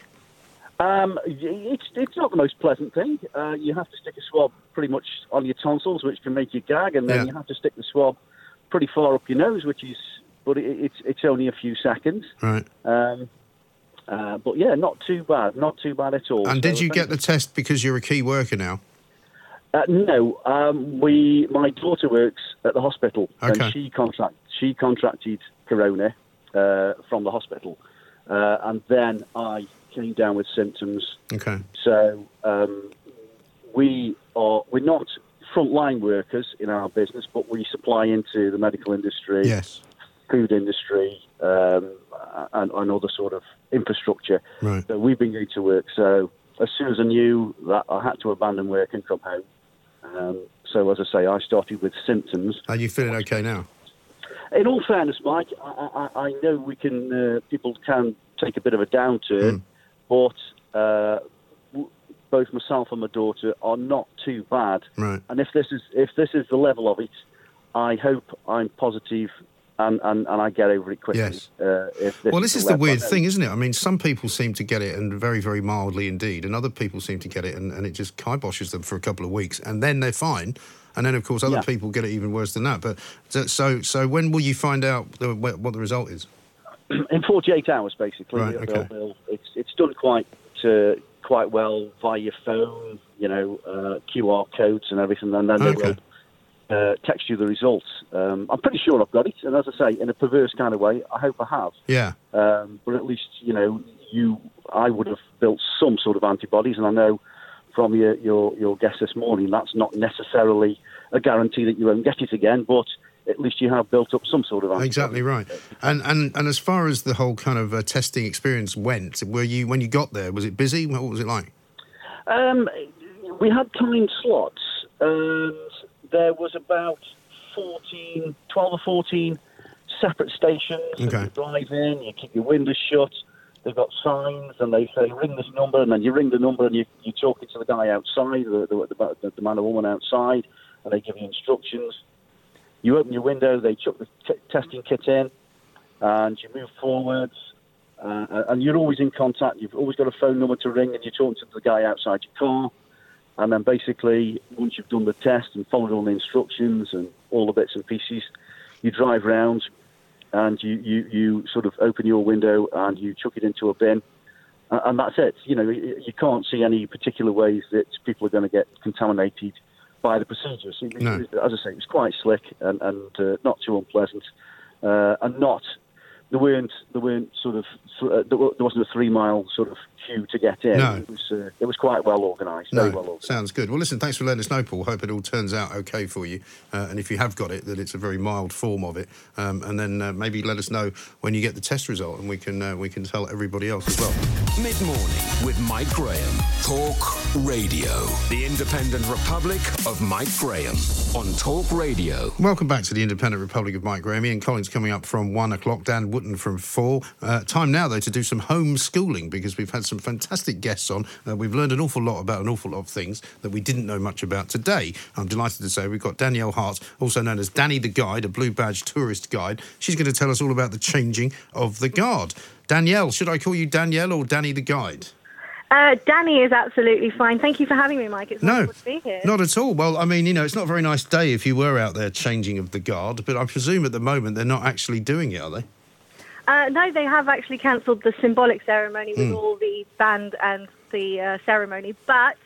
S6: um, it's it's not the most pleasant thing. Uh, you have to stick a swab pretty much on your tonsils, which can make you gag, and then
S1: Yeah.
S6: you have to stick the swab pretty far up your nose, which is, but it, it's it's only a few seconds.
S1: Right.
S6: Um, uh, but yeah, not too bad, not too bad at all.
S1: And did you get the test because you're a key worker now?
S6: Uh, no, um, we. My daughter works at the hospital,
S1: Okay.
S6: and she contract she contracted corona uh, from the hospital, uh, and then I came down with symptoms.
S1: Okay.
S6: So um, we are we're not frontline workers in our business, but we supply into the medical industry,
S1: Yes.
S6: food industry, um, and, and other sort of infrastructure.
S1: Right.
S6: So we've been going to work. So as soon as I knew that I had to abandon work and come home, um, so as I say, I started with symptoms.
S1: Are you feeling okay now?
S6: In all fairness, Mike, I, I, I know we can. Uh, people can take a bit of a downturn, but uh, w- both myself and my daughter are not too bad.
S1: Right.
S6: And if this is if this is the level of it, I hope I'm positive and, and, and I get over it quickly.
S1: Yes.
S6: Uh, if this
S1: Well, this is
S6: the
S1: the weird thing, isn't it? I mean, some people seem to get it and very, very mildly indeed, and other people seem to get it and, and it just kiboshes them for a couple of weeks, and then they're fine. And then, of course, other
S6: Yeah.
S1: people get it even worse than that. But so, so, when will you find out the, what the result is? <clears throat>
S6: in 48 hours, basically.
S1: Right, okay.
S6: they'll- they'll- it's it's done quite uh, quite well via your phone, you know, uh, QR codes and everything, and then they will uh, text you the results. Um, I'm pretty sure I've got it, and as I say, in a perverse kind of way, I hope I have.
S1: Yeah.
S6: Um, but at least you know you, I would have built some sort of antibodies, and I know from your your your guest this morning that's not necessarily a guarantee that you won't get it again, but at least you have built up some sort of antibody.
S1: Exactly right. And and and as far as the whole kind of uh, testing experience went, were you when you got there? Was it busy? What was it like?
S6: Um, we had timed slots, and there was about 14, 12 or 14 separate stations.
S1: Okay.
S6: You drive in, you keep your windows shut. They've got signs, and they say ring this number, and then you ring the number, and you, you're talking to the guy outside, the, the, the, the man or woman outside, and they give you instructions. You open your window, they chuck the t- testing kit in, and you move forwards. Uh, and you're always in contact. You've always got a phone number to ring, and you're talking to the guy outside your car. And then basically once you've done the test and followed all the instructions and all the bits and pieces, you drive round and you, you, you sort of open your window and you chuck it into a bin. Uh, and that's it. You know, you can't see any particular ways that people are going to get contaminated by the procedure. So,
S1: No.
S6: as I say, it was quite slick and, and uh, not too unpleasant, uh, and not there weren't there weren't sort of uh, there wa- there wasn't a three mile sort of queue to get in.
S1: No.
S6: It was uh, it was quite well organised, very
S1: No,
S6: well organised.
S1: sounds good. Well, listen, thanks for letting us know, Paul. Hope it all turns out okay for you. Uh, and if you have got it, that it's a very mild form of it. Um, and then uh, maybe let us know when you get the test result, and we can uh, we can tell everybody else as well.
S2: Mid morning with Mike Graham. Talk Radio. The Independent Republic of Mike Graham on Talk Radio.
S1: Welcome back to the Independent Republic of Mike Graham. Ian Collins coming up from one o'clock, Dan Wootton from four. Uh, time now, though, to do some homeschooling because we've had some fantastic guests on. Uh, we've learned an awful lot about an awful lot of things that we didn't know much about today. I'm delighted to say we've got Danielle Hart, also known as Danny the Guide, a blue badge tourist guide. She's going to tell us all about the changing of the guard. Danielle, should I call you Danielle or Danny the Guide?
S7: Uh, Danny is absolutely fine. Thank you for having me, Mike. It's
S1: No,
S7: to be here.
S1: not at all. Well, I mean, you know, it's not a very nice day if you were out there changing of the guard, but I presume at the moment they're not actually doing it, are they?
S7: Uh, no, they have actually cancelled the symbolic ceremony with
S1: Mm.
S7: all the band and the uh, ceremony. But,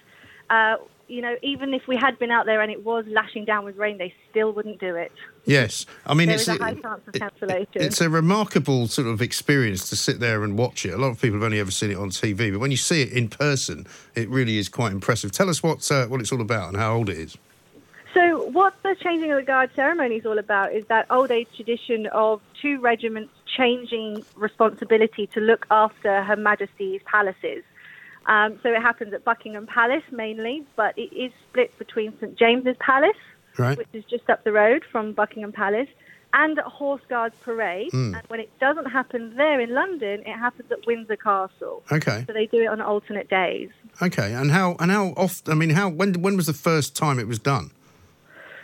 S7: uh, you know, even if we had been out there and it was lashing down with rain, they still wouldn't do it.
S1: Yes, I mean
S7: there
S1: it's
S7: a high chance of cancellation.
S1: it's a remarkable sort of experience to sit there and watch it. A lot of people have only ever seen it on TV, but when you see it in person, it really is quite impressive. Tell us what uh, what it's all about and how old it is.
S7: So, what the changing of the guard ceremony is all about is that old age tradition of two regiments changing responsibility to look after Her Majesty's palaces. Um, so, it happens at Buckingham Palace mainly, but it is split between St James's Palace,
S1: Right.
S7: which is just up the road from Buckingham Palace, and at Horse Guards Parade.
S1: Hmm.
S7: And when it doesn't happen there in London, it happens at Windsor Castle.
S1: Okay,
S7: So, they do it on alternate days.
S1: okay, and how and how often? I mean, how when when was the first time it was done?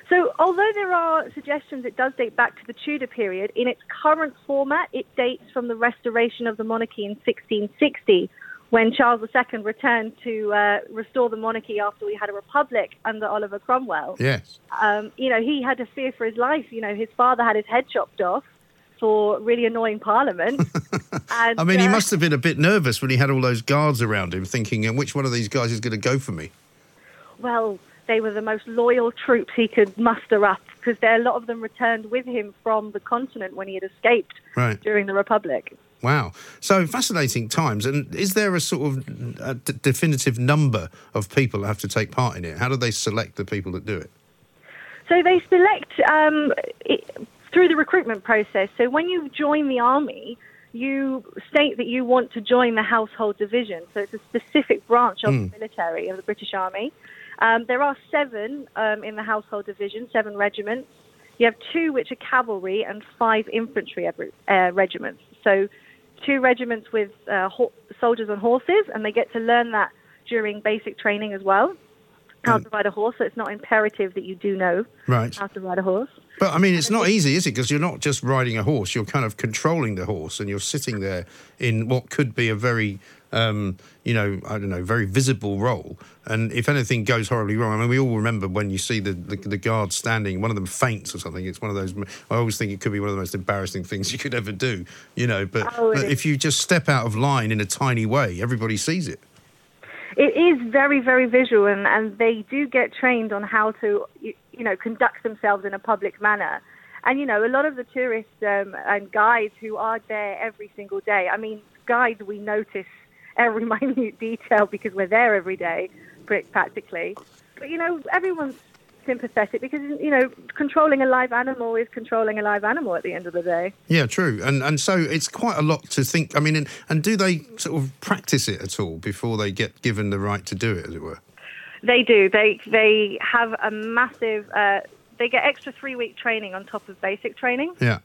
S7: So, although there are suggestions it does date back to the Tudor period, in its current format, it dates from the restoration of the monarchy in 1660, when Charles II returned to uh, restore the monarchy after we had a republic under Oliver Cromwell.
S1: Yes.
S7: Um, you know, he had to fear for his life. You know, his father had his head chopped off for really annoying Parliament. <laughs> and,
S1: I mean, he
S7: uh,
S1: must have been a bit nervous when he had all those guards around him, thinking, which one of these guys is going to go for me?"
S7: well, they were the most loyal troops he could muster up because a lot of them returned with him from the continent when he had escaped
S1: Right.
S7: during the Republic.
S1: Wow. So fascinating times. And is there a sort of a d- definitive number of people that have to take part in it? How do they select the people that do it?
S7: So they select um, it, through the recruitment process. So when you join the army, you state that you want to join the household division. So it's a specific branch of
S8: Hmm.
S7: the military of the British Army. Um, there are seven um, in the household division, seven regiments. You have two which are cavalry and five infantry uh, regiments. So two regiments with uh, ho- soldiers on horses, and they get to learn that during basic training as well. How to ride a horse, so it's not imperative that you do know
S1: Right.
S7: how to ride a horse.
S1: But I mean, it's not easy, is it? Because you're not just riding a horse; you're kind of controlling the horse, and you're sitting there in what could be a very, um, you know, I don't know, very visible role. And if anything goes horribly wrong, I mean, we all remember when you see the the, the guard standing, one of them faints or something. It's one of those. I always think it could be one of the most embarrassing things you could ever do, you know. But,
S7: Oh,
S1: but if you just step out of line in a tiny way, everybody sees it.
S7: It is very, very visual, and, and they do get trained on how to, you, you know, conduct themselves in a public manner. And you know, a lot of the tourists um, and guides who are there every single day. I mean, guides we notice every <laughs> minute detail because we're there every day, practically. But you know, everyone's sympathetic because you know, controlling a live animal is controlling a live animal at the end of the day.
S1: Yeah, true. And and so it's quite a lot to think. I mean, and, and do they sort of practice it at all before they get given the right to do it, as it were?
S7: They do. They they have a massive. Uh, they get extra three week training on top of basic training
S1: Yeah.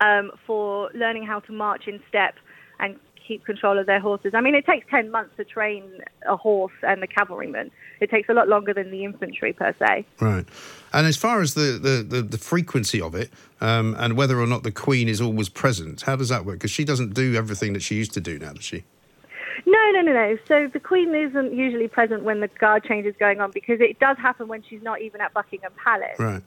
S7: um, for learning how to march in step and keep control of their horses. I mean, it takes ten months to train a horse and a cavalryman. It takes a lot longer than the infantry per se.
S1: Right. And as far as the, the, the, the frequency of it um, and whether or not the Queen is always present, how does that work? Because she doesn't do everything that she used to do now, does she?
S7: No, No, no, no. So the Queen isn't usually present when the guard change is going on because it does happen when she's not even at Buckingham Palace.
S1: Right.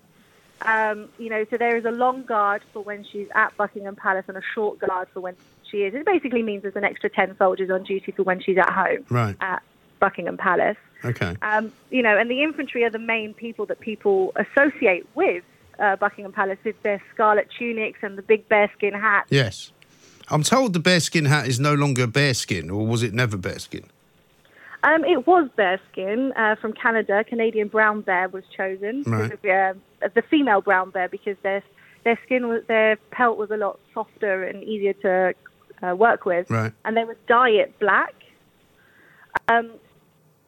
S7: Um, you know, so there is a long guard for when she's at Buckingham Palace and a short guard for when she is. It basically means there's an extra 10 soldiers on duty for when she's at home
S1: Right.
S7: at Buckingham Palace.
S1: Okay.
S7: Um, you know, and the infantry are the main people that people associate with uh, Buckingham Palace with their scarlet tunics and the big bearskin hats.
S1: Yes. I'm told the bearskin hat is no longer bearskin, or was it never bearskin?
S7: Um, it was bearskin uh, from Canada. Canadian brown bear was chosen.
S1: Right.
S7: of, uh, the female brown bear because their their skin was their pelt was a lot softer and easier to uh, work with.
S1: Right.
S7: And they would dye it black. Um,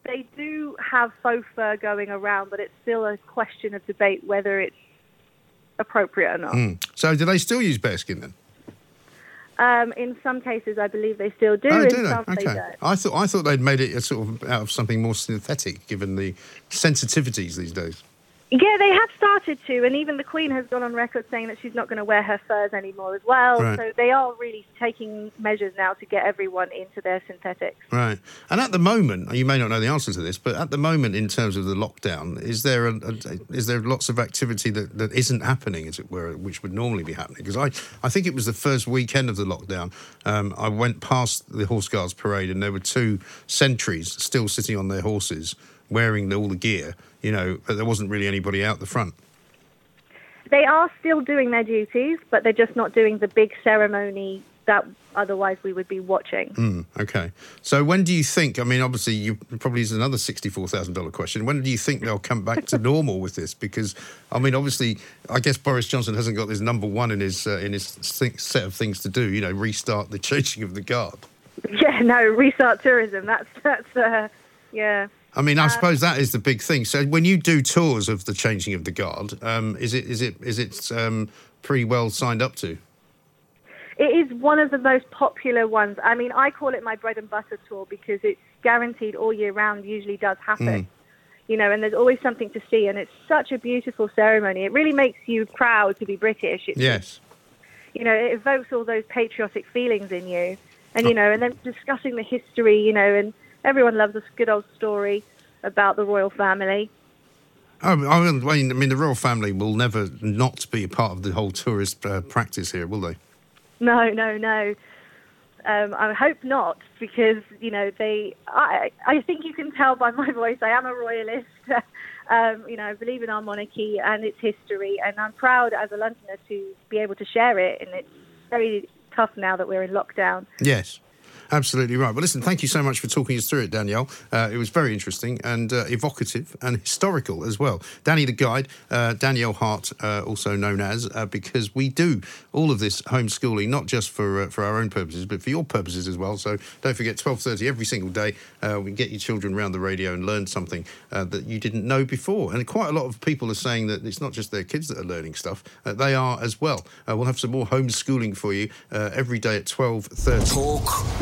S7: they do have faux fur going around, but it's still a question of debate whether it's appropriate or not.
S1: Mm. So, do they still use bearskin then?
S7: Um, in some cases, I believe they still do.
S1: oh,
S7: in
S1: do they?
S7: some, they
S1: Okay.
S7: don't.
S1: I thought I thought they'd made it a sort of out of something more synthetic, given the sensitivities these days.
S7: Yeah, they have started to, and even the Queen has gone on record saying that she's not going to wear her furs anymore as well.
S1: Right.
S7: So they are really taking measures now to get everyone into their synthetics.
S1: Right. And at the moment, you may not know the answer to this, but at the moment, in terms of the lockdown, is there a, a, is there lots of activity that, that isn't happening, as it were, which would normally be happening? Because I, I think it was the first weekend of the lockdown. Um, I went past the Horse Guards parade, and there were two sentries still sitting on their horses, wearing the, all the gear. You know, but there wasn't really anybody out the front.
S7: They are still doing their duties, but they're just not doing the big ceremony that otherwise we would be watching.
S1: Mm, okay. So when do you think? I mean, obviously, you probably is another sixty-four thousand dollar question. When do you think they'll come back to <laughs> normal with this? Because I mean, obviously, I guess Boris Johnson hasn't got this number one in his uh, in his th- set of things to do. You know, restart the changing of the guard.
S7: Yeah, no, restart tourism. That's that's uh, yeah.
S1: I mean, I
S7: Um,
S1: suppose that is the big thing. So when you do tours of the changing of the guard, um, is it is it is it um, pretty well signed up to?
S7: It is one of the most popular ones. I mean, I call it my bread and butter tour because it's guaranteed all year round. Usually does happen.
S1: Mm.
S7: you know, and there's always something to see, and it's such a beautiful ceremony. It really makes you proud to be British. It's,
S1: Yes.
S7: You know, it evokes all those patriotic feelings in you, and you know, and then discussing the history, you know, and everyone loves a good old story about the royal family.
S1: Oh, I mean, I mean, the royal family will never not be a part of the whole tourist uh, practice here, will they?
S7: No, no, no. Um, I hope not, because you know they. I, I think you can tell by my <laughs> voice. I am a royalist. <laughs> um, you know, I believe in our monarchy and its history, and I'm proud as a Londoner to be able to share it. And it's very tough now that we're in lockdown.
S1: Yes. Absolutely right. Well, listen, thank you so much for talking us through it, Danielle. Uh, it was very interesting and uh, evocative and historical as well. Danny the Guide, uh, Danielle Hart, uh, also known as, uh, because we do all of this homeschooling, not just for uh, for our own purposes, but for your purposes as well. So don't forget, 12.30 every single day, we get your children around the radio and learn something that you didn't know before. And quite a lot of people are saying that it's not just their kids that are learning stuff, they are as well. We'll have some more homeschooling for you every day at 12.30.
S2: Talk